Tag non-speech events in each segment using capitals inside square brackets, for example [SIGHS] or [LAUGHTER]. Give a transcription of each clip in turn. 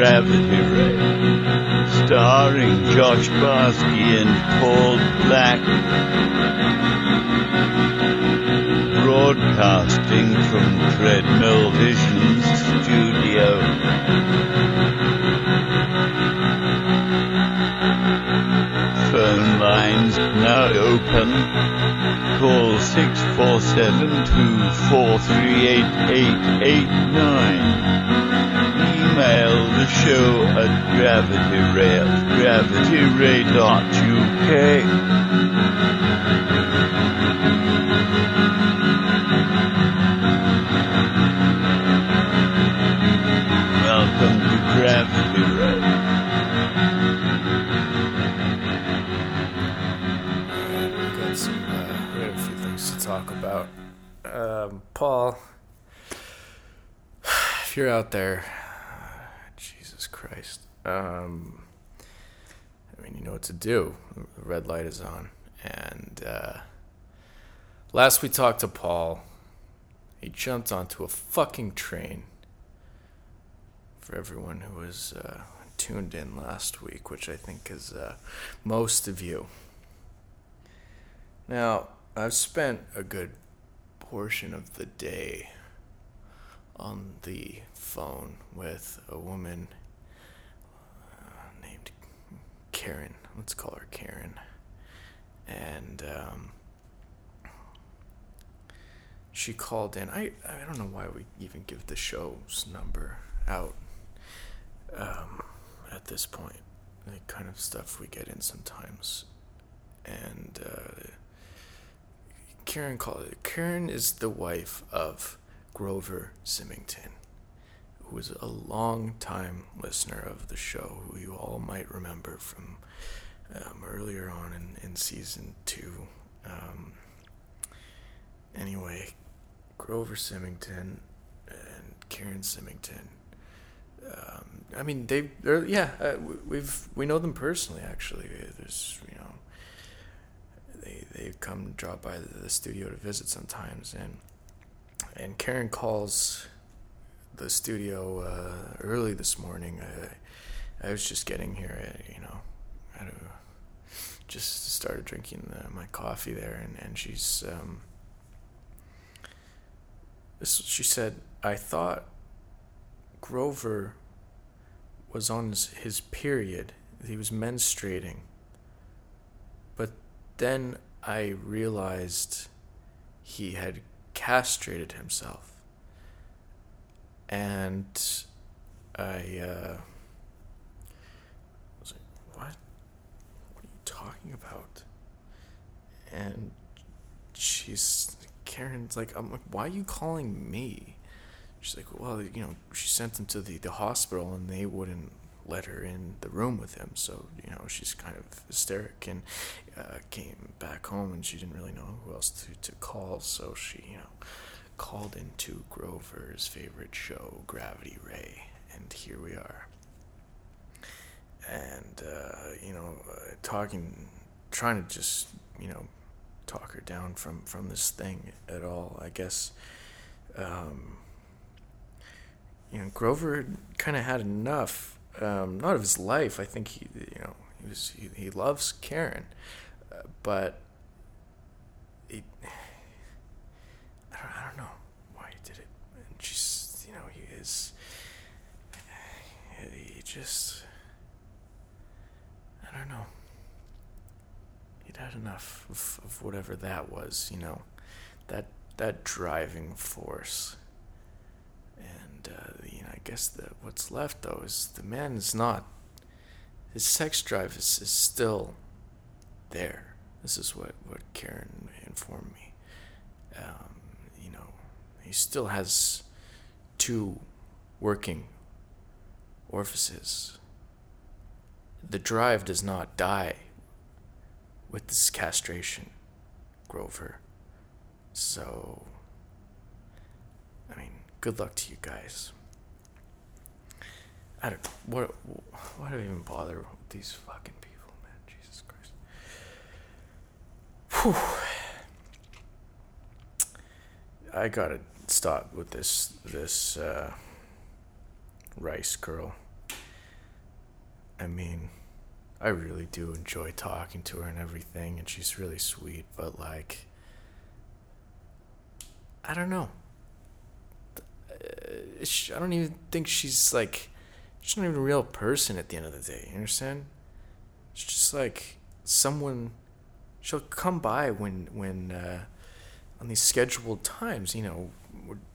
Gravity Ray, starring Josh Barsky and Paul Black. Broadcasting from Treadmill Visions Studio. Phone lines now open. Call 647-243-8889. Email the show at gravityray at gravityray.uk. Welcome to Gravity Ray. Got some, uh, we have a few things to talk about. Um, Paul, [SIGHS] if you're out there, um, I mean, you know what to do. The red light is on. And, uh, last we talked to Paul, he jumped onto a fucking train. For everyone who was, uh, tuned in last week, which I think is, uh, most of you. Now, I've spent a good portion of the day on the phone with a woman uh, named Karen. Let's call her Karen. And um, she called in. I, I don't know why we even give the show's number out um, at this point. The kind of stuff we get in sometimes. And. Uh, Karen called. Karen is the wife of Grover Symington, who was a long time listener of the show, who you all might remember from um, earlier on in, in season two. Um, anyway, Grover Symington and Karen Symington. Um, I mean, they, they're, yeah, uh, we- we've we know them personally. Actually, there's you know they they come drop by the studio to visit sometimes and and Karen calls the studio uh, early this morning. I, I was just getting here uh, you know I just started drinking uh, my coffee there and, and she's um, this, she said I thought Grover was on his, his period. He was menstruating. But then I realized he had castrated himself. And I uh, was like, What? What are you talking about? And she's, Karen's like, I'm like, Why are you calling me? She's like, Well, you know, she sent him to the, the hospital and they wouldn't let her in the room with him. So, you know, she's kind of hysteric and uh, came back home and she didn't really know who else to, to call. So she, you know, called into Grover's favorite show, Gravity Ray. And here we are. And, uh, you know, uh, talking, trying to just, you know, talk her down from, from this thing at all. I guess, um, you know, Grover kind of had enough um, not of his life. I think he, you know, he was he, he loves Karen, uh, but he, I don't, I don't know why he did it. And just you know, he is, he just, I don't know. He'd had enough of, of whatever that was, you know, that that driving force. And uh, you know, I guess that what's left though is the man is not. His sex drive is, is still there. This is what what Karen informed me. Um, you know, he still has two working orifices. The drive does not die with this castration, Grover. So, I mean, good luck to you guys. I don't know. what why do I even bother with these fucking people, man? Jesus Christ. Whew. I gotta stop with this this uh, Rice Girl. I mean, I really do enjoy talking to her and everything, and she's really sweet, but like, I don't know. Uh, I don't even think she's like, she's not even a real person at the end of the day. You understand? It's just like someone. She'll come by when when uh, on these scheduled times. You know,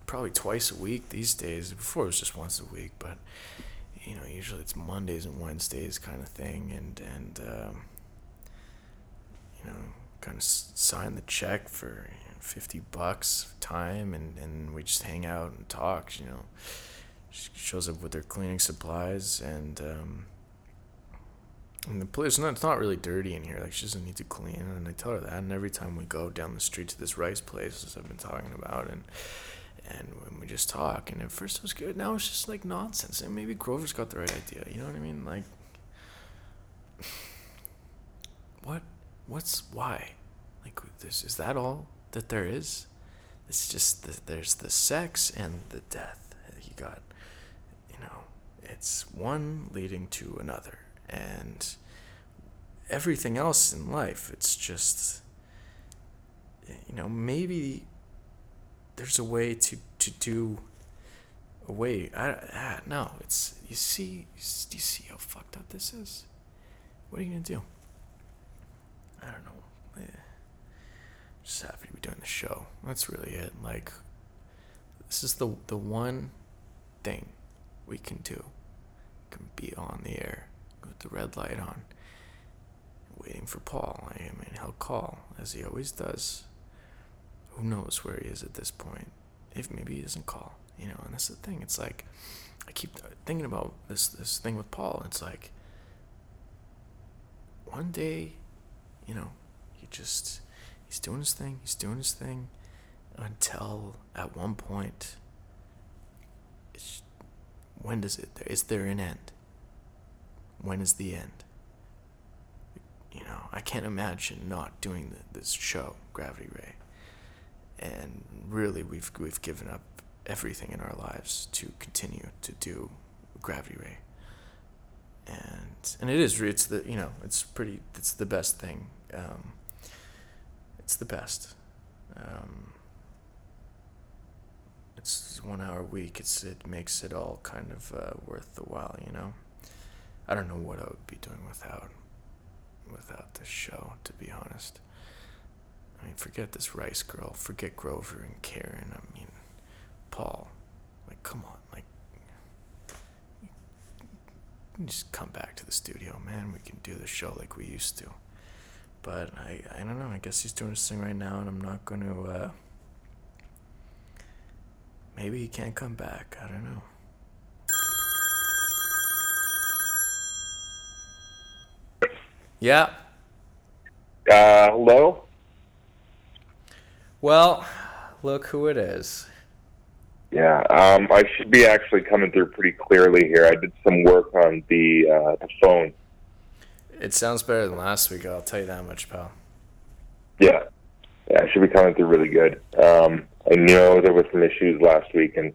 probably twice a week these days. Before it was just once a week, but you know, usually it's Mondays and Wednesdays kind of thing, and and um, you know, kind of sign the check for fifty bucks time, and and we just hang out and talk. You know, she shows up with her cleaning supplies, and um, and the place not it's not really dirty in here. Like she doesn't need to clean, and I tell her that. And every time we go down the street to this rice place, as I've been talking about, and and when we just talk. And at first it was good. Now it's just like nonsense. And maybe Grover's got the right idea. You know what I mean? Like, [SIGHS] what? What's why? Like, this is that all that there is? It's just the, there's the sex and the death. You got, you know, it's one leading to another, and everything else in life. It's just, you know, maybe there's a way to to do a way. I ah, no, it's you see do you see how fucked up this is? What are you gonna do? I don't know. Eh, just happy to be doing the show. That's really it. Like this is the the one thing we can do. Can be on the air with the red light on, waiting for Paul. I mean, he'll call as he always does who knows where he is at this point? If maybe he doesn't call, you know. And that's the thing. It's like I keep thinking about this this thing with Paul. It's like one day, you know, he just he's doing his thing. He's doing his thing until at one point. It's when does it? Is there an end? When is the end? You know, I can't imagine not doing the, this show, Gravity Ray and really we've we've given up everything in our lives to continue to do gravity ray. And and it is it's the you know it's pretty it's the best thing um, it's the best. Um, it's one hour a week it's it makes it all kind of uh, worth the while you know? I don't know what I would be doing without without this show to be honest I mean, forget this Rice girl. Forget Grover and Karen. I mean, Paul. Like, come on. Like, just come back to the studio, man. We can do the show like we used to. But I, I don't know. I guess he's doing his thing right now, and I'm not going to. Uh, maybe he can't come back. I don't know. Yeah. Uh, hello? Well, look who it is. Yeah, um, I should be actually coming through pretty clearly here. I did some work on the uh, the phone. It sounds better than last week. I'll tell you that much, pal. Yeah, yeah, I should be coming through really good. Um, I know there was some issues last week, and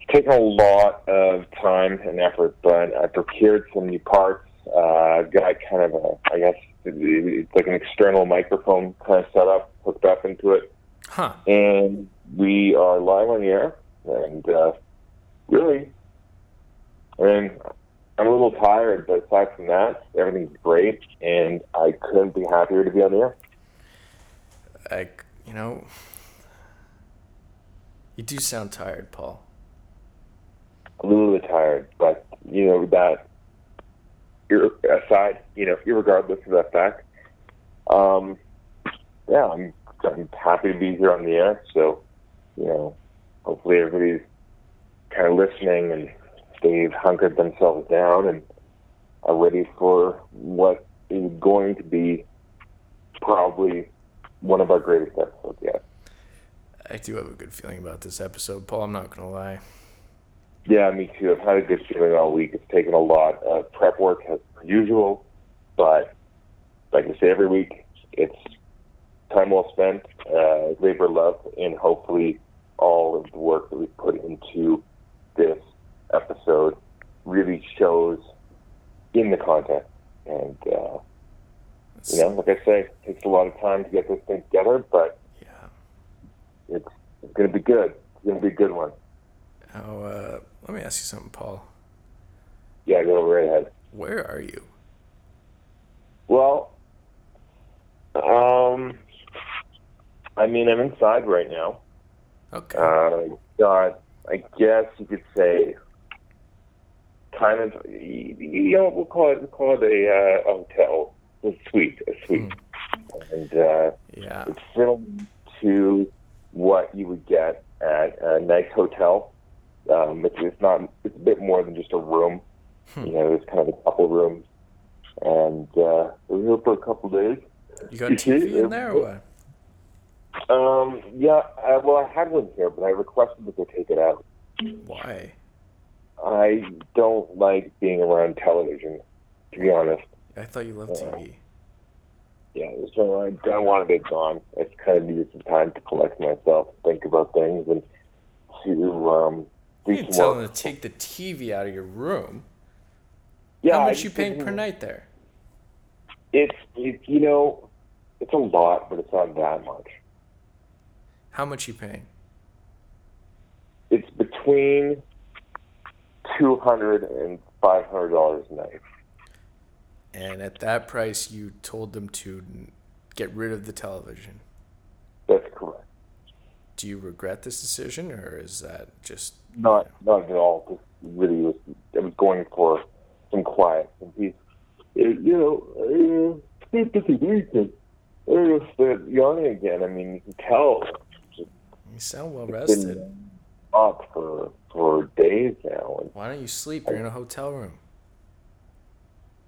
it's taken a lot of time and effort. But I procured some new parts. Uh, I've got kind of a, I guess, it's like an external microphone kind of setup hooked up into it Huh. And we are live on the air, and uh, really, I mean, I'm a little tired, but aside from that, everything's great, and I couldn't be happier to be on the air. I, you know, you do sound tired, Paul. A little bit tired, but you know that. Aside, you know, regardless of that fact, um, yeah, I'm I'm happy to be here on the air. So, you know, hopefully everybody's kind of listening and they've hunkered themselves down and are ready for what is going to be probably one of our greatest episodes yet. I do have a good feeling about this episode, Paul. I'm not going to lie. Yeah, me too. I've had a good feeling all week. It's taken a lot of prep work as usual, but like I say every week, it's time well spent, uh, labor love, and hopefully all of the work that we put into this episode really shows in the content. And uh, you know, like I say, it takes a lot of time to get this thing together, but Yeah. it's it's going to be good. It's going to be a good one. Now, uh, let me ask you something, Paul. Yeah, go right ahead. Where are you? Well, um, I mean, I'm inside right now. Okay. Uh, got, I guess you could say, kind of, you know, we'll call it, we'll call it a, uh, a hotel, a suite, a suite, and uh, yeah. it's similar to what you would get at a nice hotel. Um, it's, it's not, it's a bit more than just a room. Hmm. You know, there's kind of a couple rooms, and uh, we're here for a couple days. You got TV in there or what? Um, yeah, I, well, I had one here, but I requested that they take it out. Why? I don't like being around television, to be honest. I thought you loved TV. Yeah, so I, I wanted it gone. I just kind of needed some time to collect myself, think about things, and to um, do You didn't some tell work. them to take the TV out of your room. Yeah, How I much you paying per night there? It's, it, you know, it's a lot, but it's not that much. How much you paying? It's between two hundred and five hundred dollars a night. And at that price, you told them to get rid of the television. That's correct. Do you regret this decision, or is that just Not not at all. Just really was I was going for some quiet, some peace. It, you know, uh, it's just a week and I just uh, yawning again. I mean, you can tell you sound well rested? been up for for days now. And Why don't you sleep? You're in a hotel room.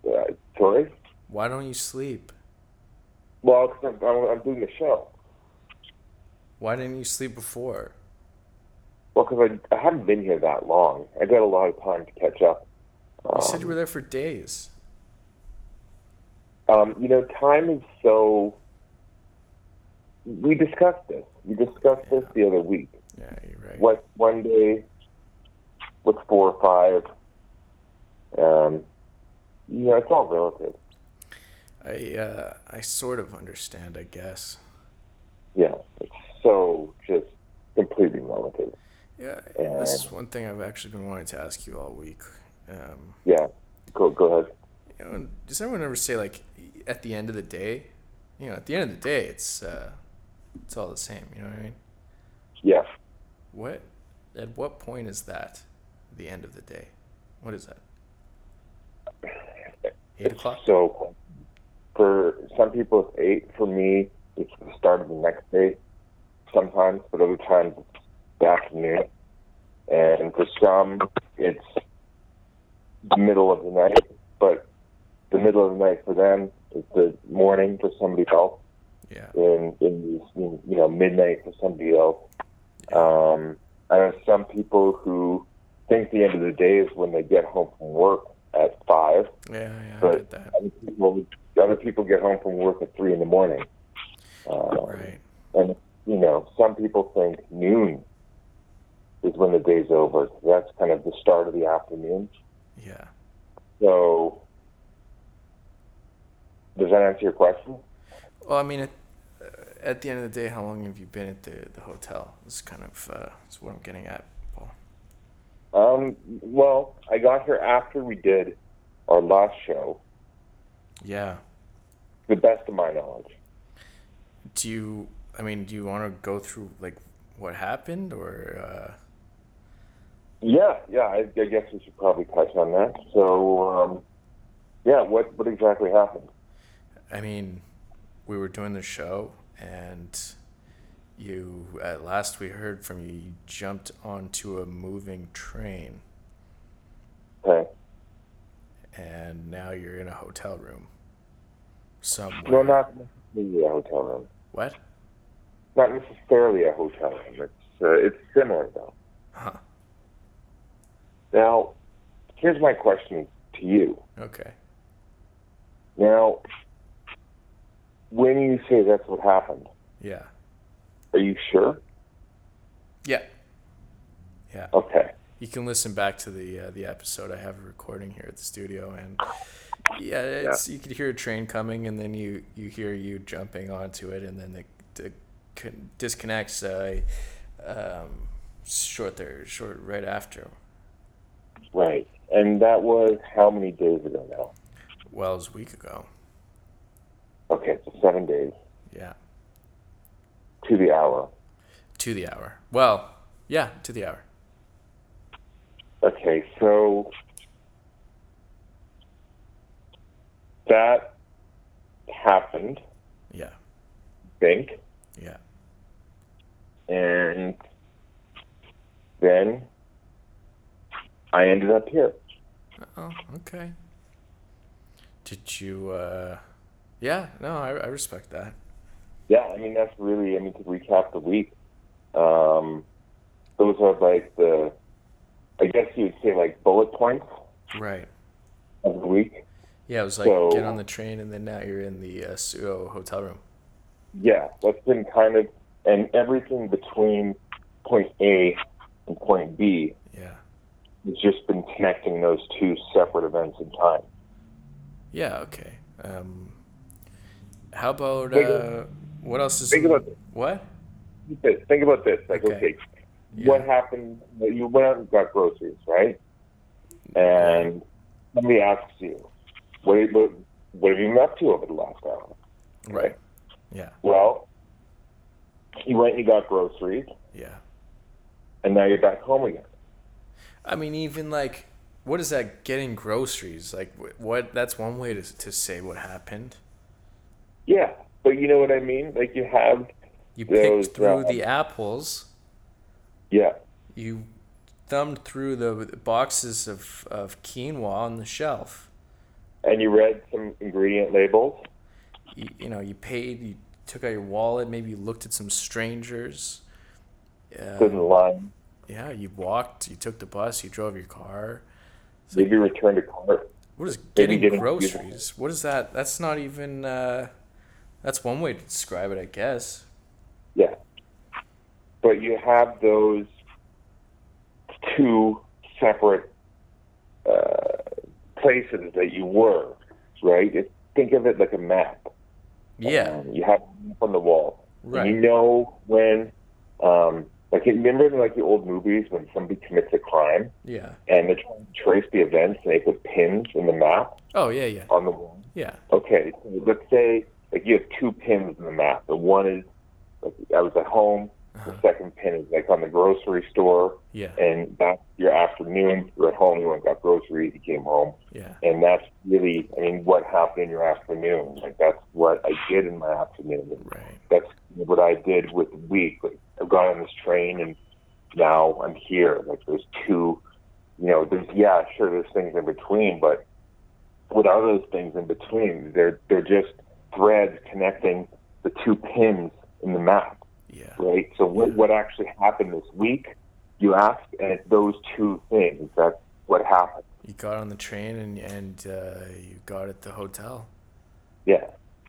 uh, sorry. Why don't you sleep? Well, 'cause I'm, I'm, doing the show. Why didn't you sleep before? Well, because I, I haven't been here that long. I got a lot of time to catch up. You said you Um, were there for days. Um, you know, time is so. We discussed this. We discussed this the other week. Yeah, you're right. What one day? What's four or five? Um, know, it's all relative. I uh, I sort of understand, I guess. Yeah, it's so just completely relative. Yeah, Yeah. this is one thing I've actually been wanting to ask you all week. Um, Yeah, go go ahead. you know, does everyone ever say like, at the end of the day, you know, at the end of the day, it's uh, it's all the same. You know what I mean? Yes. What, at what point is that, the end of the day? What is that? Eight o'clock. So for some people it's eight. For me, it's the start of the next day. Sometimes, but other times it's the afternoon. And for some, it's the middle of the night. But the middle of the night for them is the morning for somebody else, Yeah. in in, you know midnight for somebody else. Um, I know some people who think the end of the day is when they get home from work at five. Yeah, yeah, But other people, other people get home from work at three in the morning. Uh, Right. And, you know, some people think noon is when the day's over. That's kind of the start of the afternoon. Yeah. So, does that answer your question? Well, I mean, at, uh, at the end of the day, how long have you been at the, the hotel? This is kind of uh, is what I'm getting at, Paul. Um, well, I got here after we did our last show, Yeah. the best of my knowledge. Do you? I mean, do you want to go through like what happened, or uh, Yeah, yeah, I, I guess we should probably touch on that. So, um, yeah, what, what exactly happened? I mean, we were doing the show, and you at last we heard from you. You jumped onto a moving train, Okay. and now you're in a hotel room somewhere. No, not necessarily a hotel room. What? Not necessarily a hotel room. It's uh, it's similar though. Huh. Now, here's my question to you. Okay. Now, when you say that's what happened, Yeah. are you sure? Yeah. Yeah. Okay. you can listen back to the uh, the episode. I have a recording here at the studio, and yeah, it's you could hear a train coming, and then you you hear you jumping onto it, and then the, the con- disconnects uh, um, short there, short right after. Right. And that was how many days ago now? Well, it was a week ago. Okay, so seven days Yeah, to the hour. to the hour. Well, yeah, to the hour. Okay, so that happened, Yeah, think, yeah. and then I ended up here. Uh oh, okay. Did you? uh Yeah, no, I, I respect that. Yeah, I mean that's really. I mean to recap the week, um, those are like the, I guess you'd say like bullet points Right. of the week. Yeah, it was like So- get on the train, and then now you're in the uh, Suo hotel room. Yeah, that's been kind of, and everything between point A and point B Yeah. it's just been connecting those two separate events in time. Yeah. Okay. Um, how about uh, what else is? think about this. What? Think about this. Like, Okay. okay, Yeah. what happened? You went out and got groceries, right? And somebody asks you, what, what, what have you been up to over the last hour? Right. Yeah. Well, you went and you got groceries, Yeah. and now you're back home again. I mean, even like, what is that? Getting groceries? Like, what? That's one way to to say what happened. Yeah, but you know what I mean? Like, you have, You Those, picked through uh, the apples. yeah, You thumbed through the boxes of, of quinoa on the shelf. and you read some ingredient labels. You, you know, you paid. You took out your wallet. Maybe you looked at some strangers. stood in Uh, line, yeah, you walked. You took the bus. You drove your car. So maybe returned a cart. What is getting, getting- groceries? What is that? That's not even. Uh, that's one way to describe it, I guess. Yeah. But you have those two separate uh, places that you were, right? It, think of it like a map. Yeah. Um, you have a on the wall. Right. you know when, um, like, remember in, like the old movies when somebody commits a crime Yeah. and they're trying to trace the events and they put pins in the map Oh yeah, yeah, on the wall? yeah. Okay, so let's say like you have two pins in the map. The one is like I was at home. Uh-huh. The second pin is like on the grocery store, Yeah. and that's your afternoon. You're at home. You went and got groceries. You came home, Yeah. and that's really, I mean, what happened in your afternoon. Like that's what I did in my afternoon. And Right. that's what I did with the week. Like I've gone on this train, and now I'm here. Like there's two, you know, there's yeah, sure, there's things in between, but what are those things in between? They're they're just threads connecting the two pins in the map, Yeah. right? So what what actually happened this week? You ask, and it's those two things. That's what happened. You got on the train and and uh, you got at the hotel. Yeah,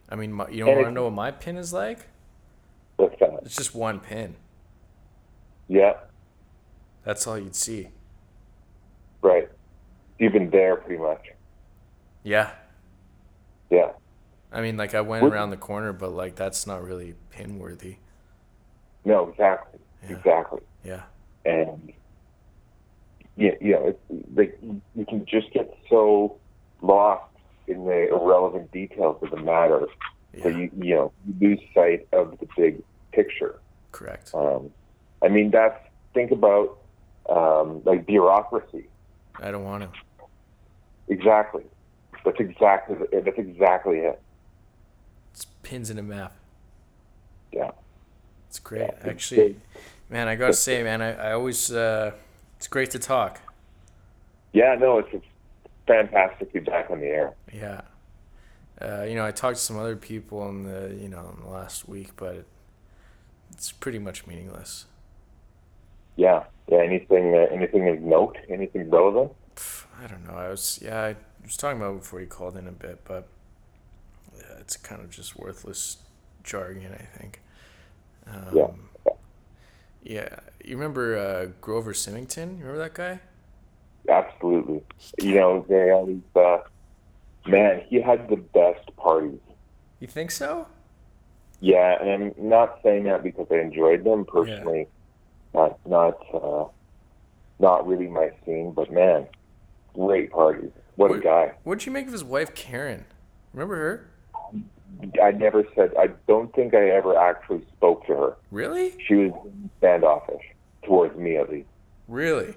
I mean, my, you don't want to know what my pin is like? that's that. It's just one pin. Yeah, That's all you'd see. right. You've been there pretty much. Yeah. Yeah. I mean, like I went What- around the corner, but like that's not really pin worthy. No, exactly, Yeah. exactly. Yeah. and yeah, you know, it's, like you can just get so lost in the irrelevant details of the matter Yeah. that you you know you lose sight of the big picture. Correct. Um, I mean, that's think about um, like bureaucracy. I don't want to. Exactly. That's exactly that's exactly it. It's pins in a map. Yeah. It's great. Yeah, Actually, big. man, I gotta say, man, I, I always uh, it's great to talk. Yeah, no, it's, it's fantastic to be back on the air. Yeah. Uh, you know, I talked to some other people in the you know in the last week, but it, it's pretty much meaningless. Yeah, yeah. Anything, uh, anything of note? Anything relevant? I don't know. I was yeah, I was talking about before you called in a bit, but yeah, it's kind of just worthless jargon, I think. Um, Yeah. Yeah, you remember uh, Grover Symington? You remember that guy? Absolutely. You know, they always, uh, man, he had the best parties. You think so? Yeah, and I'm not saying that because I enjoyed them personally. Yeah. Not, not, uh, not really my scene, but man, great parties. What a guy. What'd you make of his wife Karen? Remember her? I never said, I don't think I ever actually spoke to her. Really? She was standoffish towards me, at least. Really?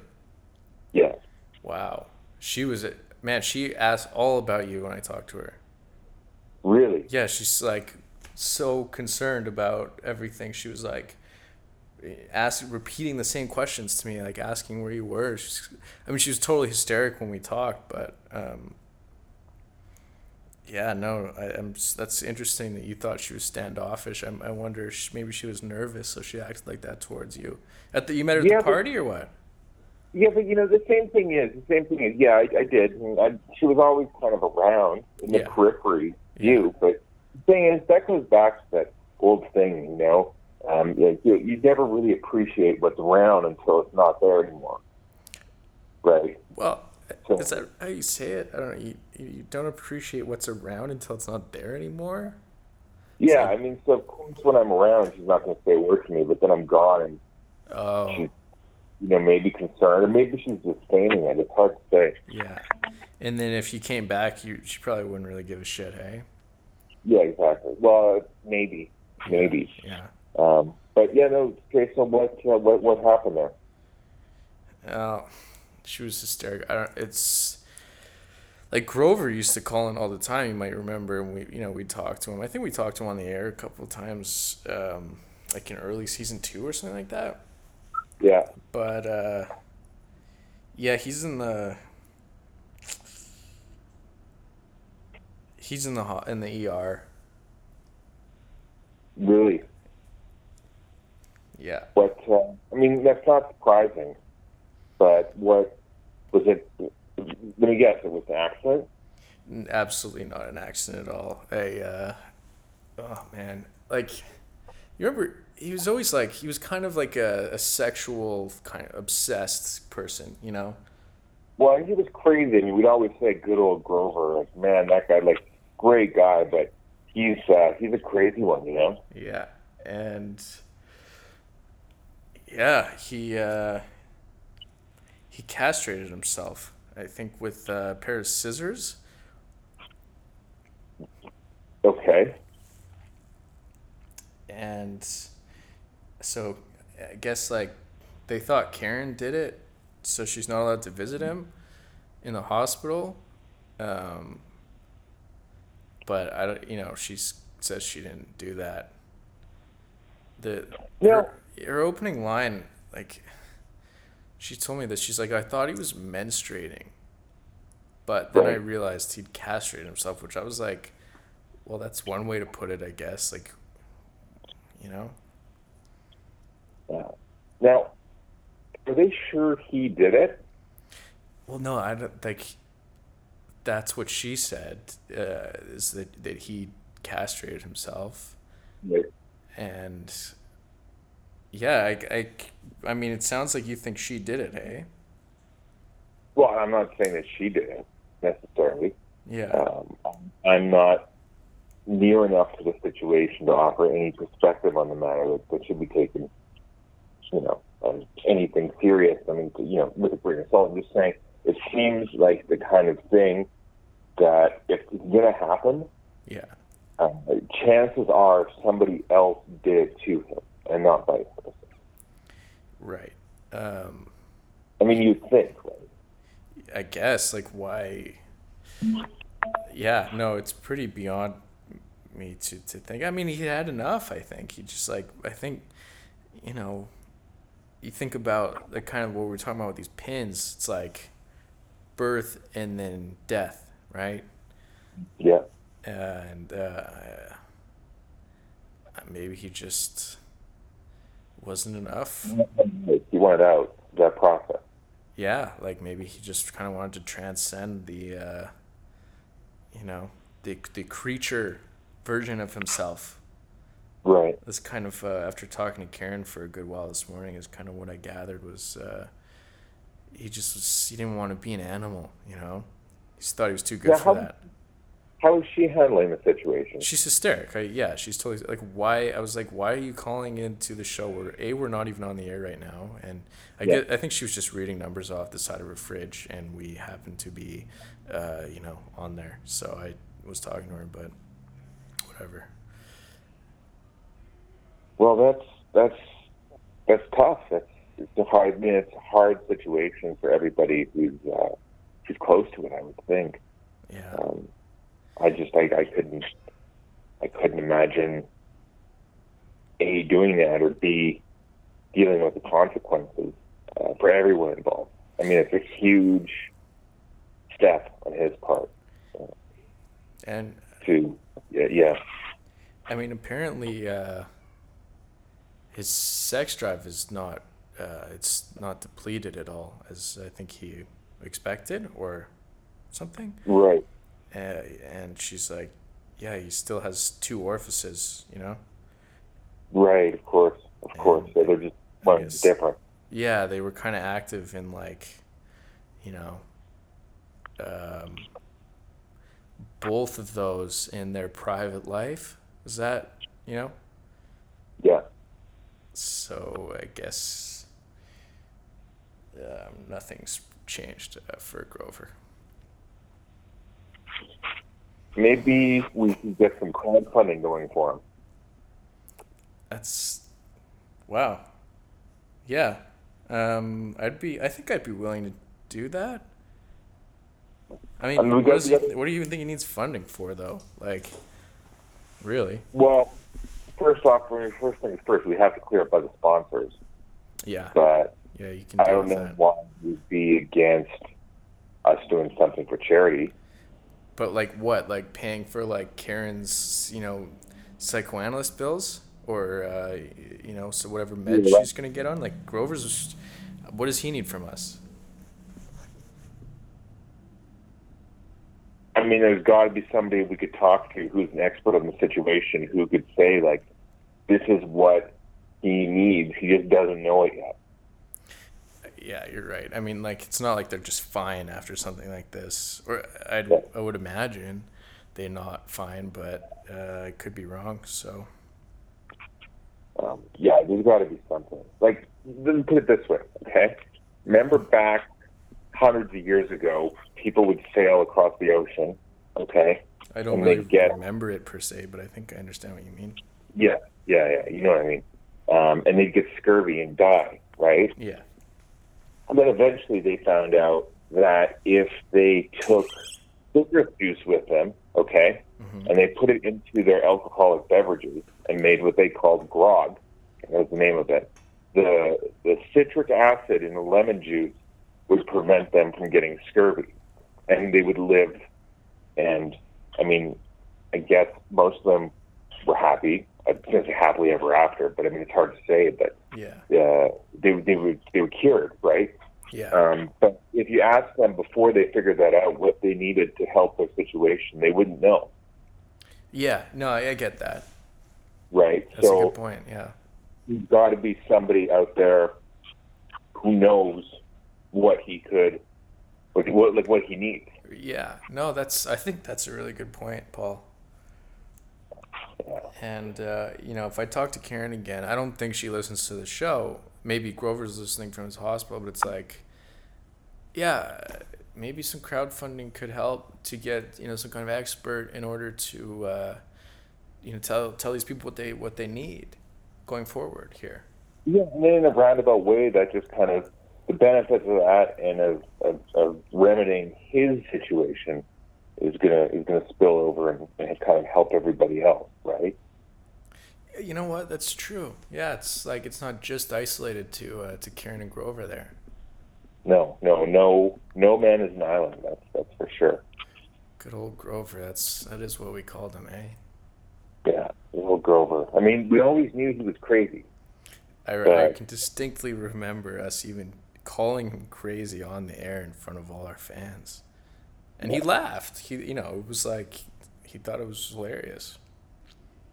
Yes. Wow. She was a man. She asked all about you when I talked to her. Really? Yeah, she's like so concerned about everything. She was like asking, repeating the same questions to me, like asking where you were. She's, I mean, she was totally hysteric when we talked, but um, yeah, no, I, I'm. That's interesting that you thought she was standoffish. I'm, I wonder, if she, maybe she was nervous, so she acted like that towards you. At the you met her at Yeah, the but- party or what? Yeah, but you know, the same thing is, the same thing is, yeah, I, I did. And I, she was always kind of around in the Yeah. periphery view. But the thing is, that goes back to that old thing, you know. Um, you, you, you never really appreciate what's around until it's not there anymore. Right? Well, So- is that how you say it? I don't know. You, you don't appreciate what's around until it's not there anymore. Yeah, I mean, so of course when I'm around, she's not going to say a word to me, but then I'm gone and, Oh, she's, you know, maybe concerned, or maybe she's just feigning it. It's hard to say. yeah. And then if you came back, you she probably wouldn't really give a shit, hey? Yeah, exactly. Well, maybe. Maybe. Yeah. Um, but yeah, no. Okay, so what? Uh, what? What happened there? Oh, she was hysterical. I don't. It's like Grover used to call in all the time. You might remember, and we, you know, we talked to him. I think we talked to him on the air a couple of times, um, like in early season two or something like that. Yeah. But uh, yeah, he's in the. He's in the ho- in the ER. Really? Yeah. What? Uh, I mean, that's not surprising. But what was it? Let me guess. It was an accident. Absolutely not an accident at all. A, uh, oh man, like, you remember he was always like he was kind of like a, a sexual kind of obsessed person, you know? Well, he was crazy, and we'd always say, "Good old Grover." Like, man, that guy, like, great guy, but he's uh, he's a crazy one, you know. Yeah, and yeah, he uh, he castrated himself. I think with a pair of scissors. Okay. and so I guess like they thought Karen did it, so she's not allowed to visit him in the hospital. Um, but I don't, you know, she says she didn't do that. The No. her, her opening line, like, she told me that she's like, I thought he was menstruating, but then I realized he'd castrated himself, which I was like, well, that's one way to put it, I guess. Like, you know. Yeah. Now, are they sure he did it? Well, no, I don't think that's what she said. Uh, is that that he castrated himself, Like, and yeah, I, I, I mean, it sounds like you think she did it, hey? Well, I'm not saying that she did it necessarily. Yeah, Um, I'm not near enough to the situation to offer any perspective on the matter that, that should be taken, you know, as anything serious. I mean, you know, with a grain of salt. I'm just saying it seems like the kind of thing that if it's going to happen, yeah, uh, chances are somebody else did it to him and not vice versa. right. Um, I mean, you'd think, right? I guess like why? Yeah, no, it's pretty beyond me to to think. I mean, he had enough. I think he just like I think, you know, you think about the kind of what we're talking about with these pins. It's like birth and then death, right? Yeah. And uh, maybe he just wasn't enough. He wanted out that process. yeah, like maybe he just kind of wanted to transcend the, uh, you know, the the creature version of himself, Right. That's kind of uh, after talking to Karen for a good while this morning. Is kind of what I gathered was uh, he just was, he didn't want to be an animal. You know, he thought he was too good Yeah, for how- that. How is she handling the situation? She's hysteric. I, yeah, she's totally like why. I was like, why are you calling into the show where a we're not even on the air right now, and I Yeah. get I think she was just reading numbers off the side of her fridge, and we happened to be, uh, you know, on there. So I was talking to her, but whatever. Well, that's that's that's tough. That's it's a hard. I mean, it's a hard situation for everybody who's uh, who's close to it. I would think. Yeah. Um, I just I, I couldn't I couldn't imagine a doing that or b dealing with the consequences uh, for everyone involved. I mean, it's a huge step on his part And to yeah yeah I mean, apparently, uh, his sex drive is not uh, it's not depleted at all, as I think he expected, or something. right Uh, and she's like, "Yeah, he still has two orifices, you know." right of course of course so they're just one Yes. different Yeah, they were kind of active in like, you know, um, both of those in their private life. Is that you know? yeah So I guess um, nothing's changed uh, for Grover. Maybe we can get some crowdfunding going for him That's wow. Yeah, um, I'd be. I think I'd be willing to do that. I mean, I mean, what, got- does we he, what do you even think he needs funding for, though? Like, really? well first off first things first we have to clear up by the sponsors Yeah, but yeah, you can I don't know that. why you'd be against us doing something for charity. But like, what? Like paying for like Karen's, you know, psychoanalyst bills, or uh, you know, so whatever meds Yeah. she's gonna get on. Like Grover's, just- what does he need from us? I mean, there's got to be somebody we could talk to who's an expert on the situation who could say, like, this is what he needs. He just doesn't know it yet. Yeah, you're right. I mean, like, it's not like they're just fine after something like this, or I'd, Yeah. I would imagine they're not fine, but uh, I could be wrong. So Um, yeah, there's got to be something. Like, let's put it this way, okay? Remember back hundreds of years ago, people would sail across the ocean, okay? I don't really get- remember it per se, but I think I understand what you mean. Yeah, yeah, yeah. You know what I mean? Um, and they'd get scurvy and die, right? Yeah. And then eventually they found out that if they took citrus juice with them, okay, hmm and they put it into their alcoholic beverages and made what they called grog, that was the name of it, the, the citric acid in the lemon juice would prevent them from getting scurvy. And they would live, and I mean, I guess most of them were happy. I was going to say happily ever after, but I mean, it's hard to say, but Yeah. uh, they, they, were, they were cured, right? Yeah. Um, but if you ask them before they figured that out what they needed to help their situation, they wouldn't know, yeah. No, I, get that. right? That's a so good point. Yeah. You've got to be somebody out there who knows what he could, what, what like what he needs. Yeah, no, that's. I think that's a really good point, Paul. And uh, you know, if I talk to Karen again, I don't think she listens to the show. Maybe Grover's listening from his hospital, but it's like, yeah, maybe some crowdfunding could help to get you know some kind of expert in order to, uh, you know, tell tell these people what they what they need going forward here. Yeah, and in a roundabout way, that just kind of the benefits of that and of, of, of remedying his situation is gonna is gonna spill over and, and kind of help everybody else, right? You know what? That's true. Yeah, it's like it's not just isolated to uh, to Karen and Grover there. No, no, no, no man is an island. That's that's for sure. Good old Grover. That's that is what we called him, eh? Yeah, old Grover. I mean, we always knew he was crazy. I, I can distinctly remember us even calling him crazy on the air in front of all our fans, and he laughed. He, you know, it was like he thought it was hilarious.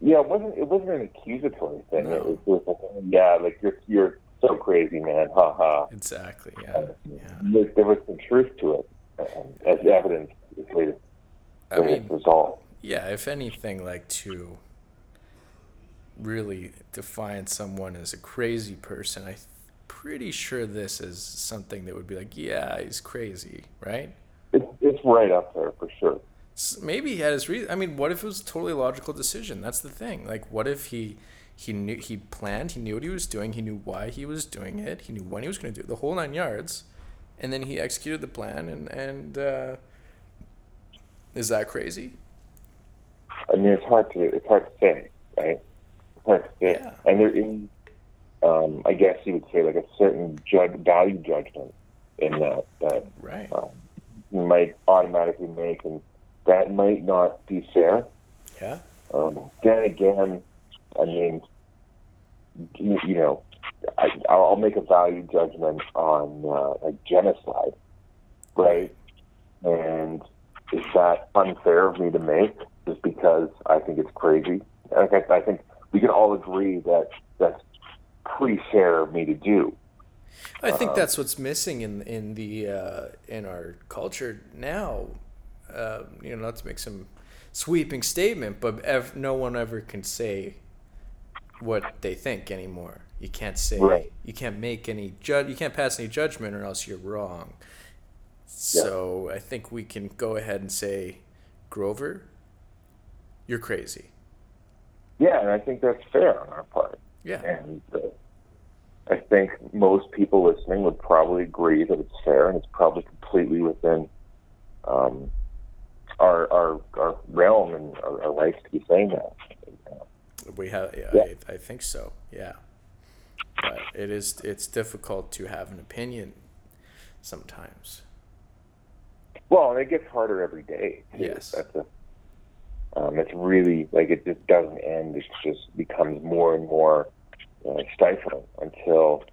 Yeah, it wasn't. It wasn't an accusatory thing. No. It was, it was like, oh, yeah, like you're you're so crazy, man. Ha ha. Exactly. Yeah. Yeah. There, there was some truth to it, um, as evidence this latest, I mean, result. yeah. If anything, like to really define someone as a crazy person, I'm pretty sure this is something that would be like, yeah, he's crazy, right? It's it's right up there for sure. Maybe he had his reason. I mean, what if it was a totally logical decision? That's the thing. Like, what if he he knew he planned, he knew what he was doing, he knew why he was doing it, he knew when he was going to do it, the whole nine yards, and then he executed the plan. And and uh, is that crazy? I mean, it's hard to it's hard to say, right? It's hard to say. Yeah. And there is, um, I guess you would say, like a certain judge, value judgment in that that Right. um, you might automatically make, and that might not be fair. Yeah. Um, then again, I mean, you, you know, I, I'll make a value judgment on uh, like genocide, right? And is that unfair of me to make just because I think it's crazy? I think, I think we can all agree that that's pretty fair of me to do. I think Um, that's what's missing in in the uh, in our culture now. Uh, you know, not to make some sweeping statement, but ev- no one ever can say what they think anymore. You can't say Right. you can't make any judge you can't pass any judgment or else you're wrong. So I think we can go ahead and say, Grover, you're crazy. Yeah, and I think that's fair on our part. Yeah. And uh, I think most people listening would probably agree that it's fair and it's probably completely within um, our, our our realm and our, our rights to be saying that. We have, yeah, Yeah. I, I think so. Yeah, but it is it's difficult to have an opinion sometimes. Well, it gets harder every day. too. Yes. That's a, um, it's really like it just doesn't end. It just becomes more and more uh, stifling until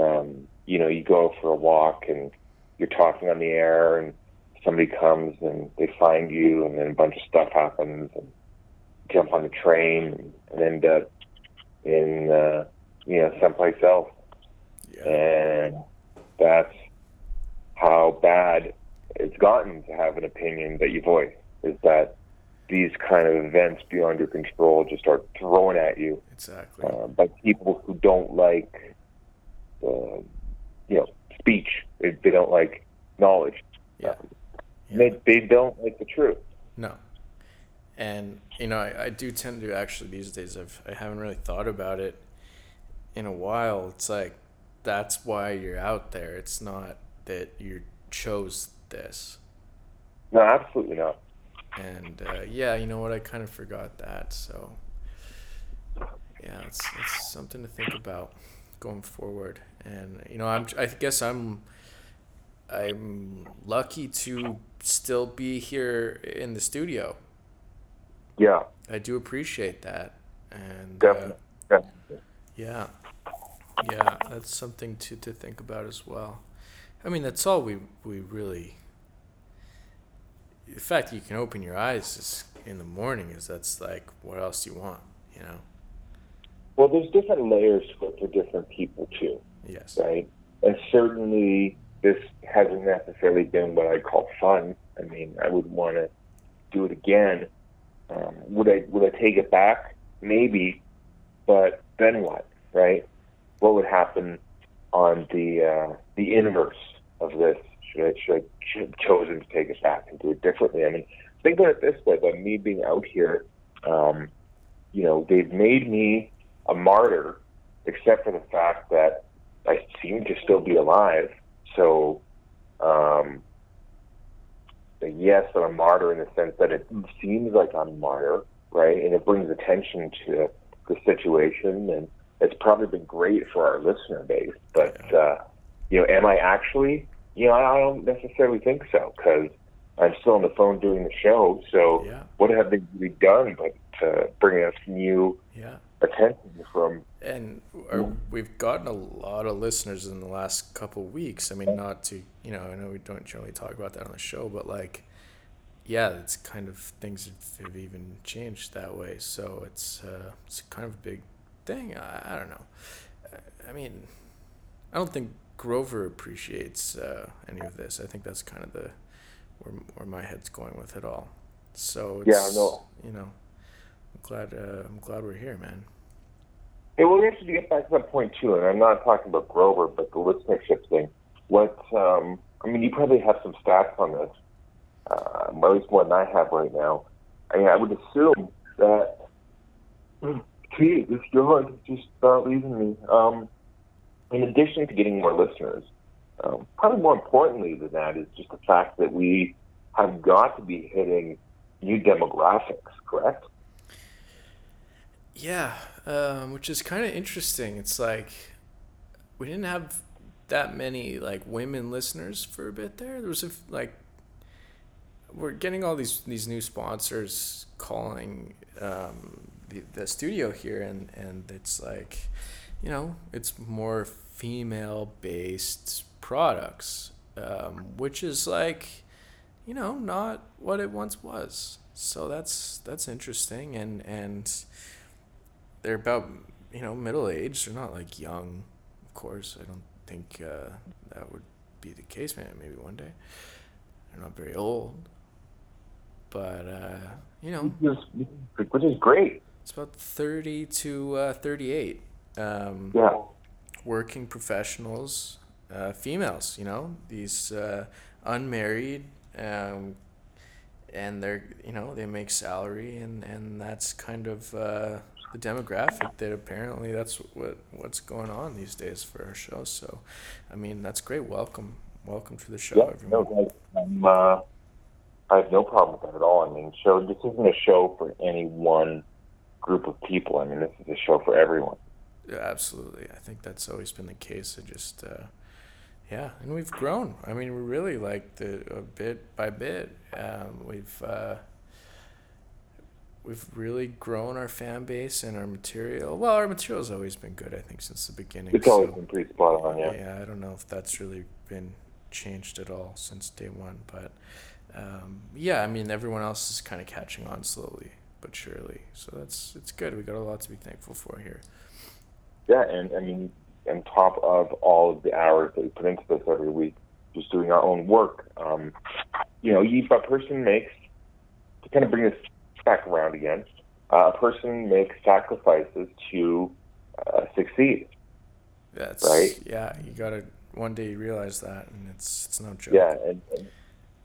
um, you know you go for a walk and you're talking on the air and somebody comes and they find you and then a bunch of stuff happens and jump on the train and end up in uh, you know someplace else Yeah, and that's how bad it's gotten to have an opinion that you voice is that these kind of events beyond your control just start thrown at you exactly. uh, by people who don't like uh, you know speech they, they don't like knowledge Yeah. They, they don't like the truth No. And you know, I, I do tend to actually these days. I've I haven't really thought about it in a while. It's like that's why you're out there. It's not that you chose this. no absolutely not And uh, yeah, you know what? I kind of forgot that. So yeah, it's it's something to think about going forward. And you know, I'm I guess I'm I'm lucky to still be here in the studio. yeah I do appreciate that. And uh, definitely, definitely. yeah, yeah, that's something to, to think about as well. I mean, that's all we we really. The fact that you can open your eyes is, in the morning is that's like what else do you want, you know? well there's different layers for different people too Yes. right? And certainly, this hasn't necessarily been what I call fun. I mean, I would want to do it again. Um, would I would I take it back? Maybe, but then what? Right? What would happen on the uh, the inverse of this? Should I should I should have chosen to take it back and do it differently? I mean, think about it this way: by me being out here, um, you know, they've made me a martyr, except for the fact that I seem to still be alive. So, um, yes, I'm a martyr in the sense that it seems like I'm a martyr, right? And it brings attention to the situation, and it's probably been great for our listener base. But uh, you know, am I actually? You know, I don't necessarily think so because I'm still on the phone doing the show. So, Yeah. what have they really done but to bring us new Yeah. Attention from? And uh, we've gotten a lot of listeners in the last couple of weeks. I mean, not to, you know, I know we don't generally talk about that on the show, but like, yeah, it's kind of things have even changed that way. So it's uh, it's kind of a big thing. I, I don't know. I mean, I don't think Grover appreciates uh, any of this. I think that's kind of the where where my head's going with it all. So it's, Yeah, no. you know, I'm glad uh, I'm glad we're here, man. Hey, well, we have to get back to that point too, and I'm not talking about Grover, but the listenership thing. What um, I mean, you probably have some stats on this, uh, at least more than I have right now. I I would assume that. [CLEARS THROAT] Gee, this John just not leaving me. Um, in addition to getting more listeners, um, probably more importantly than that is just the fact that we have got to be hitting new demographics. Correct? Yeah, um, which is kind of interesting. It's like we didn't have that many like women listeners for a bit there. There was a like we're getting all these these new sponsors calling um, the the studio here, and and it's like you know it's more female based products, um, which is like you know not what it once was. So that's that's interesting, and and they're about you know middle aged. They're not like young, of course. I don't think uh, that would be the case. Man, maybe one day. They're not very old, but uh, you know, Which is, which is great. it's about thirty to uh, thirty-eight. Um, Yeah. working professionals, uh, females, you know, these uh, unmarried, um, and they're, you know, they make salary, and, and that's kind of uh, the demographic that apparently that's what what's going on these days for our show. So, I mean, that's great. Welcome, welcome to the show, Yeah, everyone. no, uh, I have no problem with that at all. I mean, show this isn't a show for any one group of people. I mean, this is a show for everyone. Yeah, absolutely. I think that's always been the case. It just, uh, yeah, and we've grown. I mean, we really like the a bit by bit. Um, we've uh, we've really grown our fan base and our material. Well, our material's always been good. I think since the beginning. It's always so- been pretty spot on, yeah. yeah, I don't know if that's really been changed at all since day one, but um, yeah, I mean everyone else is kind of catching on slowly but surely. So that's it's good. We got a lot to be thankful for here. Yeah, and I mean, on top of all of the hours that we put into this every week, just doing our own work, um, you know, a person makes to kind of bring this back around again. Uh, a person makes sacrifices to uh, succeed. That's Right. Yeah, you gotta one day you realize that, and it's it's no joke. Yeah, and, and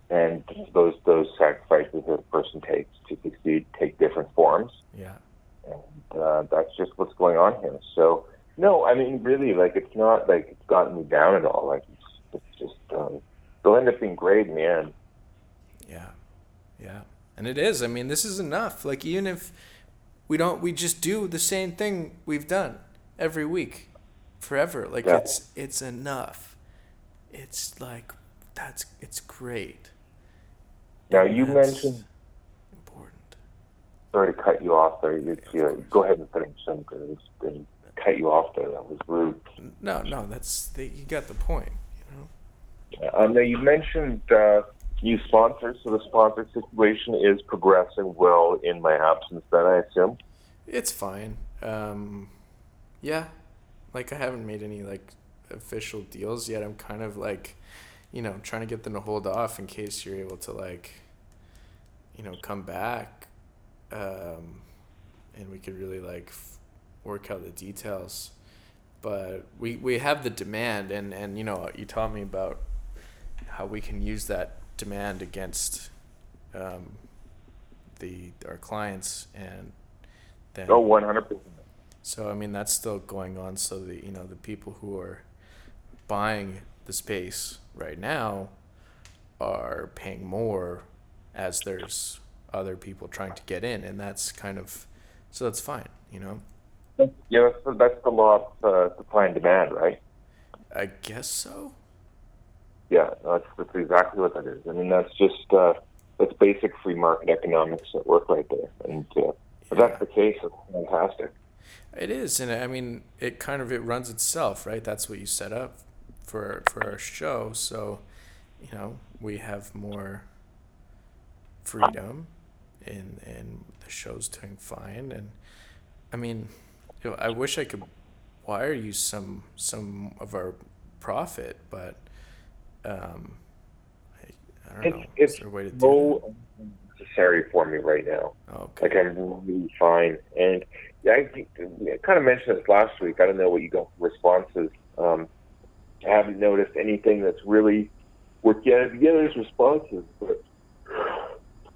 and those those sacrifices that a person takes to succeed take different forms, Yeah. and uh, that's just what's going on here. So, no, I mean, really, like it's not like it's gotten me down at all. Like it's, it's just um, they'll end up being great in the end. Yeah. Yeah. And it is. I mean, this is enough. Like even if we don't we just do the same thing we've done every week forever. Like Yeah. it's it's enough. It's like that's it's great. Now, you That's mentioned. important. Sorry to cut you off there. You, you, go ahead and finish something. They cut you off there. That was rude. No, no, that's the, you got the point, you know. Um, now you mentioned uh, new sponsors, so the sponsor situation is progressing well in my absence. Then I assume. It's fine. Um, yeah, like I haven't made any like official deals yet. I'm kind of like, you know, trying to get them to hold off in case you're able to like, you know, come back, um, and we could really like f- work out the details. But we we have the demand, and and you know, you taught me about how we can use that demand against um, the our clients and then Oh, one hundred percent. so I mean that's still going on. So the you know the people who are buying the space right now are paying more as there's other people trying to get in, and that's kind of so that's fine. You know, Yeah, that's the, that's the law of uh, supply and demand, right? I guess so. Yeah, that's, that's exactly what that is. I mean, that's just uh, that's basic free market economics at work right there. And uh, if that's the case, it's fantastic. It is, and I mean, it kind of it runs itself, right? That's what you set up for for our show. So, you know, we have more freedom, and and the show's doing fine. And I mean, you know, I wish I could wire you some some of our profit, but um, I, I don't It's, know. it's Is a way to do so necessary for me right now. Okay. Like I'm really fine. And yeah, I, I kind of mentioned this last week. I don't know what you got for responses. Um, I haven't noticed anything that's really worked yet. Yeah, there's responses, but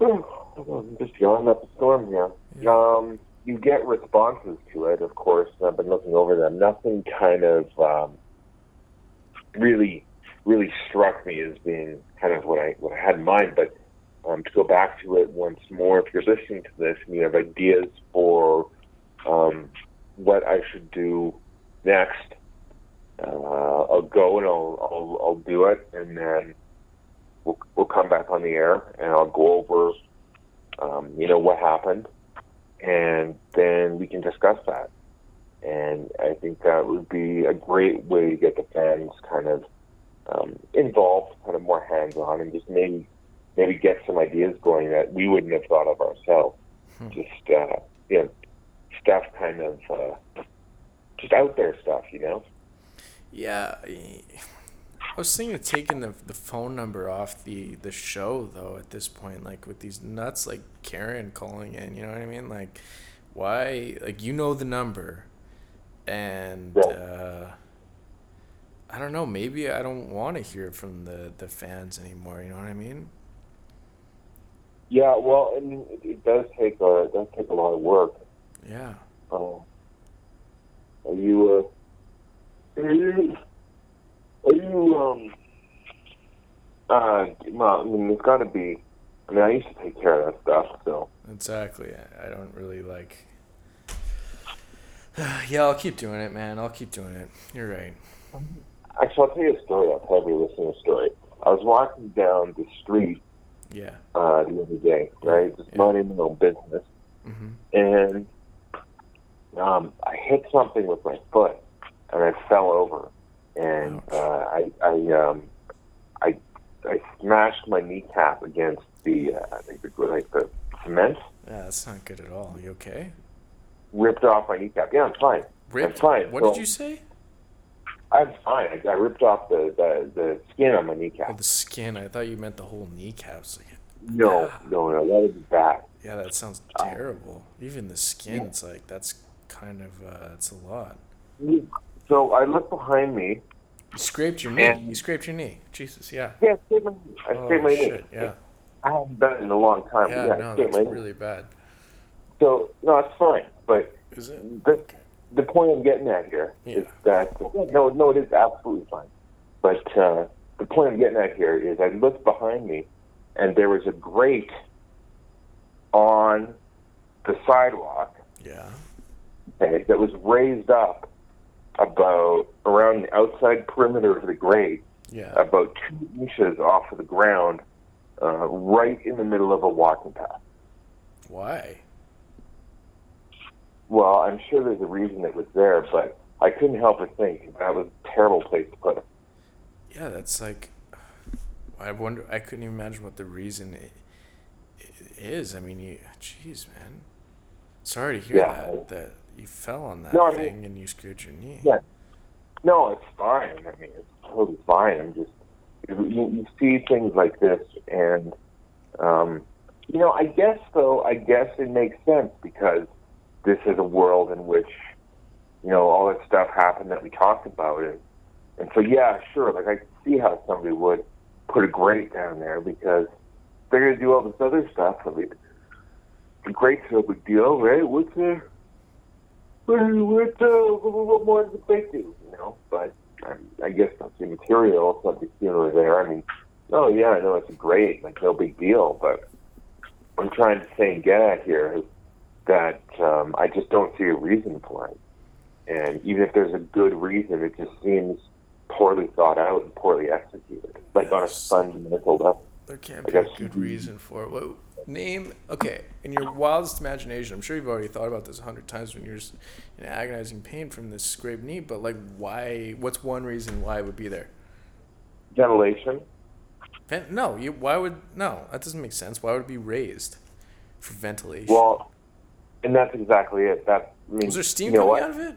[SIGHS] I'm just yelling up a storm here. Yeah. Um, you get responses to it, of course. I've been looking over them. Nothing kind of um, really, really struck me as being kind of what I what I had in mind. But um, to go back to it once more, if you're listening to this and you have ideas for um, what I should do next, uh, I'll go and I'll, I'll I'll do it, and then we'll we'll come back on the air and I'll go over, um, you know, what happened, and then we can discuss that. And I think that would be a great way to get the fans kind of um, involved, kind of more hands-on, and just maybe maybe get some ideas going that we wouldn't have thought of ourselves. Hmm. Just uh, you know, stuff kind of uh, just out there stuff, you know. Yeah, I I was thinking of taking the the phone number off the the show though. At this point, like with these nuts like Karen calling in, you know what I mean? Like, why? Like you know the number, and Yeah. uh, I don't know. Maybe I don't want to hear from the the fans anymore. You know what I mean? Yeah, well, I mean, it, it does take a it does take a lot of work. Yeah. Uh, are you uh, are you are you um uh well, I mean, there's got to be. I mean, I used to take care of that stuff, so Exactly. I, I don't really like. [SIGHS] yeah, I'll keep doing it, man. I'll keep doing it. You're right. Actually, I'll tell you a story. I'll tell you listening a story. I was walking down the street Yeah. uh, the other day, right? Just Yeah. minding my own business, hmm and um, I hit something with my foot, and I fell over, and uh, I I um, I I smashed my kneecap against the uh, I think the like the cement, Yeah, that's not good at all. Are You okay? ripped off my kneecap. Yeah, I'm fine. Ripped? fine. What Well- did you say? I'm fine. I, I ripped off the, the the skin on my kneecap. Oh, the skin. I thought you meant the whole kneecaps. Like, no, no, no, that would be bad. yeah, that sounds Oh. terrible. Even the skin, it's like that's kind of uh, it's a lot. So I look behind me. You scraped your knee. You scraped your knee. Jesus, yeah. Yeah, I scraped my, I Oh scraped my knee. shit, yeah. I haven't done it in a long time. Yeah, yeah, no, that's really bad. So no, it's fine. But Is it? the the point I'm getting at here is Yeah. that no, no, it is absolutely fine. But uh, the point I'm getting at here is I looked behind me, and there was a grate on the sidewalk Yeah. okay, that was raised up about around the outside perimeter of the grate, Yeah. about two inches off of the ground, uh, right in the middle of a walking path. Why? Well, I'm sure there's a reason it was there, but I couldn't help but think that was a terrible place to put it. Yeah, that's like. I wonder. I couldn't even imagine what the reason i i is. I mean, you. Jeez, man. Sorry to hear Yeah. that. That you fell on that No, I mean- thing and you screwed your knee. Yeah. No, it's fine. I mean, it's totally fine. I'm just you, you see things like this, and um, you know, I guess though, I guess it makes sense because this is a world in which you know all that stuff happened that we talked about, and and so yeah, sure, like I see how somebody would put a grate down there because they're gonna do all this other stuff. I mean, the grate's no big deal, right? What's the what, what, uh, what more does the grate do? You know, but um, I guess that's the material. It's not the here or there. I mean, oh yeah, I know it's a grate, like no big deal. But I'm trying to say and get at here is that um, I just don't see a reason for it. And even if there's a good reason, it just seems poorly thought out and poorly executed, like on a Yes. fundamental level. There can't be a good reason for it. What name? Okay, in your wildest imagination, I'm sure you've already thought about this a hundred times when you're in agonizing pain from this scraped knee. But like, why? What's one reason why it would be there? Ventilation. Vent- no, you. Why would no? That doesn't make sense. Why would it be raised for ventilation? Well, and that's exactly it. That I mean, was there steam you know coming what? out of it?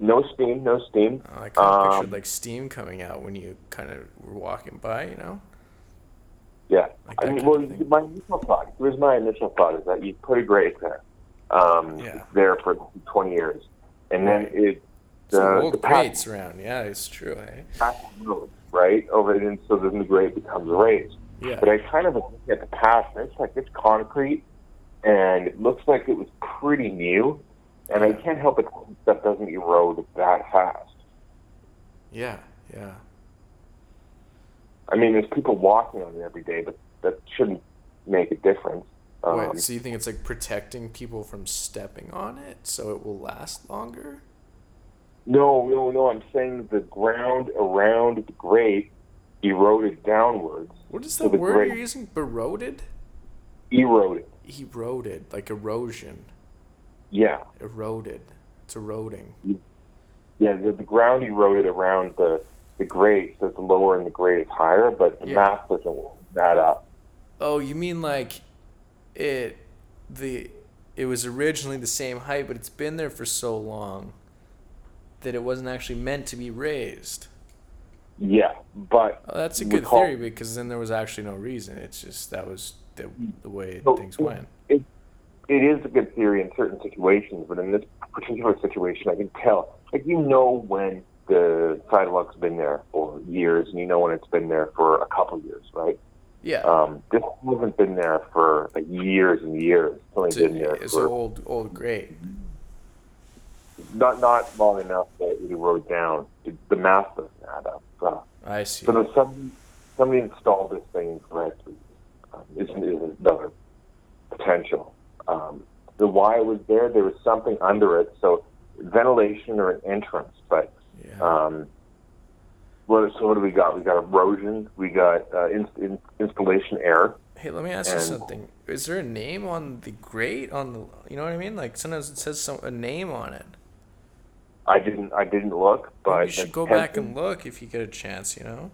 No steam, no steam. Oh, I kind of Um, pictured like steam coming out when you kind of were walking by. You know. Yeah. Like I mean, well, my initial thought, here's my initial thought, is that you put a grate there. Um, Yeah. there for 20 years. And then it, Some the, old the grates around. Yeah, it's true. Eh? right? Over it, and so then the grate becomes raised. Yeah. But I kind of look at the past, and it's like it's concrete, and it looks like it was pretty new. And I can't help but stuff doesn't erode that fast. Yeah. Yeah. I mean, there's people walking on it every day, but that shouldn't make a difference. Um, Wait, so you think it's like protecting people from stepping on it so it will last longer? No, no, no. I'm saying the ground around the grate eroded downwards. What is So the the word grate- you're using? Eroded? Eroded. Eroded, like erosion. Yeah, Eroded. It's eroding. yeah. The, the ground eroded around the the grate, so the lower and the grate is higher, but the Yeah. math doesn't that up. Oh, you mean like it the it was originally the same height, but it's been there for so long that it wasn't actually meant to be raised. Yeah, but Oh, that's a good theory because then there was actually no reason. It's just that was the, the way So, things went. It, it is a good theory in certain situations, but in this particular situation, I can tell. Like you know when the sidewalk's been there for years, and you know when it's been there for a couple years, right? Yeah. Um, this hasn't been there for like years and years. It's only it's been there it's for old old grate. not not long enough that it erode down. It, the math doesn't add up. So, I see. so there's some somebody installed this thing incorrectly. Is, is another potential. Um, the why was there, there was something under it. So ventilation or an entrance, but Yeah. um, what, so what do we got? We got erosion. We got uh, in, in, installation error. Hey, let me ask you something. Is there a name on the grate on the? You know what I mean? Like sometimes it says some a name on it. I didn't. I didn't look, but you should go back and look if you get a chance. You know?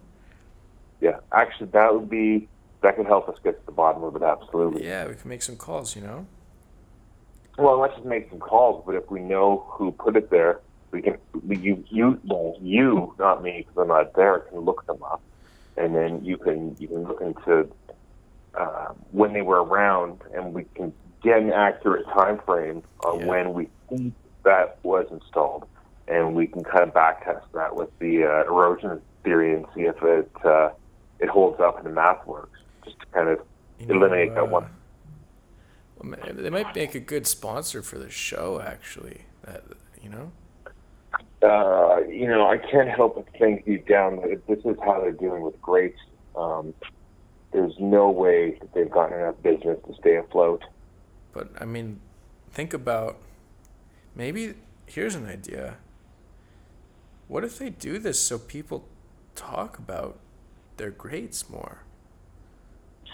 Yeah, actually, that would be that could help us get to the bottom of it. Absolutely. Yeah, we can make some calls. You know? Well, let's just make some calls. But if we know who put it there, we can. we- You, you, well, you, not me, because I'm not there, can look them up, and then you can you can look into uh, when they were around, and we can get an accurate time frame on Yeah. when we think that was installed, and we can kind of back test that with the uh, erosion theory and see if it uh, it holds up and the math works. Just to kind of You know, eliminate that uh, one. well, ma- They might make a good sponsor for the show. Actually, that you know. uh, you know, I can't help but think deep down that if this is how they're dealing with grates. Um, there's no way that they've gotten enough business to stay afloat. But I mean, think about maybe here's an idea. What if they do this so people talk about their grades more?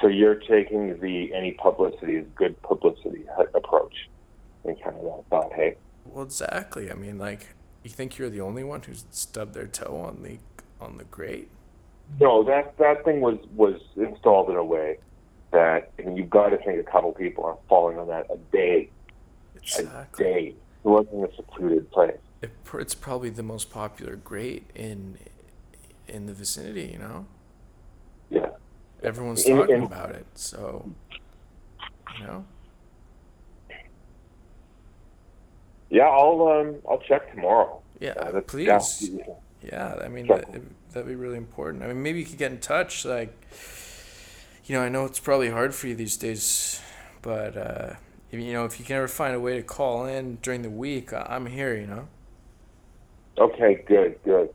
So you're taking the any publicity is good publicity approach, and kind of that thought, hey, Well, exactly. I mean, like, you think you're the only one who's stubbed their toe on the on the grate? no, that that thing was was installed in a way that, and you've got to think a couple people are falling on that a day, a day. It wasn't a secluded place. It, it's probably the most popular grate in in the vicinity. You know. Everyone's In- talking in- about it. So, you know, Yeah, I'll um I'll check tomorrow. yeah. Uh, please. yeah. Yeah, I mean that, that'd be really important. I mean, maybe you could get in touch. Like, you know, I know it's probably hard for you these days, but uh, you know, if you can ever find a way to call in during the week, I- I'm here. You know. Okay, good, good.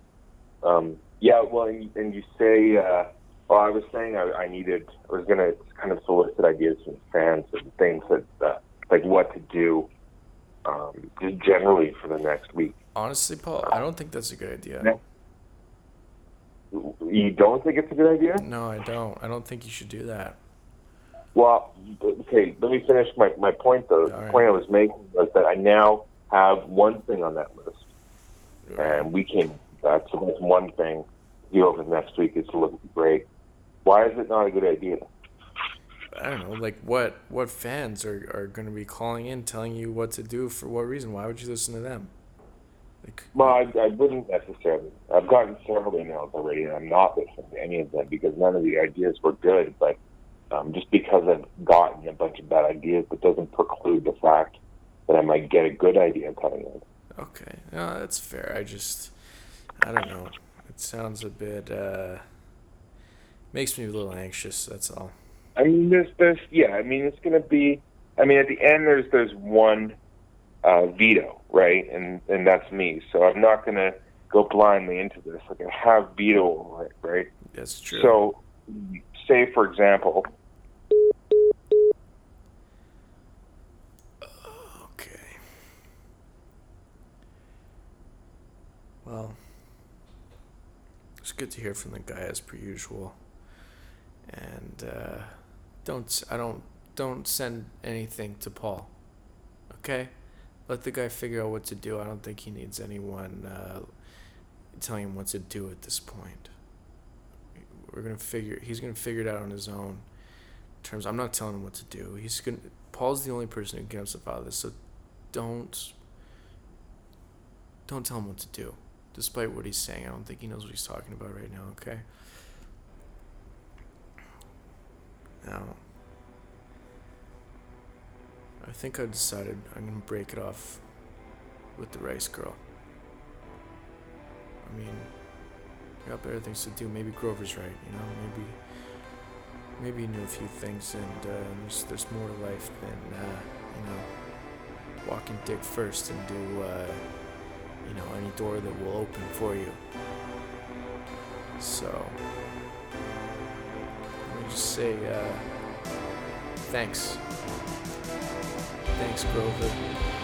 Um, yeah, well, and, and you say, uh, well, I was saying I, I needed, I was going to kind of solicit ideas from fans and things that, uh, like what to do, um, just generally for the next week. Honestly, Paul, I don't think that's a good idea. No. You don't think it's a good idea? No, I don't. I don't think you should do that. Well, okay, let me finish my, my point though. All The right. point I was making was that I now have one thing on that list. and we came that. So that's one thing. to do over the next week is to look at the grade. Why is it not a good idea? I don't know, like what what fans are, are going to be calling in telling you what to do for what reason? Why would you listen to them? Like, well, I, I wouldn't necessarily. I've gotten several emails already, and I'm not listening to any of them because none of the ideas were good. But um, just because I've gotten a bunch of bad ideas, that doesn't preclude the fact that I might get a good idea coming in. Okay, no, that's fair. I just, I don't know. It sounds a bit, uh, makes me a little anxious. That's all. I mean, there's, there's, yeah. I mean, it's gonna be. I mean, at the end, there's there's one uh, veto, right? And and that's me. So I'm not gonna go blindly into this. Like I have veto over it, right? That's true. So, say for example. Okay. Well, it's good to hear from the guy as per usual. And uh, don't I don't don't send anything to Paul. Okay? Let the guy figure out what to do. I don't think he needs anyone uh, telling him what to do at this point. We're gonna figure. He's gonna figure it out on his own. Terms, I'm not telling him what to do. He's gonna. Paul's the only person who can get himself out of this. So, don't. Don't tell him what to do. Despite what he's saying, I don't think he knows what he's talking about right now. Okay. Now, I think I decided I'm gonna break it off with the rice girl. I mean, I got better things to do. Maybe Grover's right, you know. Maybe, maybe you knew a few things, and uh, there's there's more to life than uh, you know walking dick first and do uh, you know any door that will open for you. So just say uh, thanks. Thanks, Grover.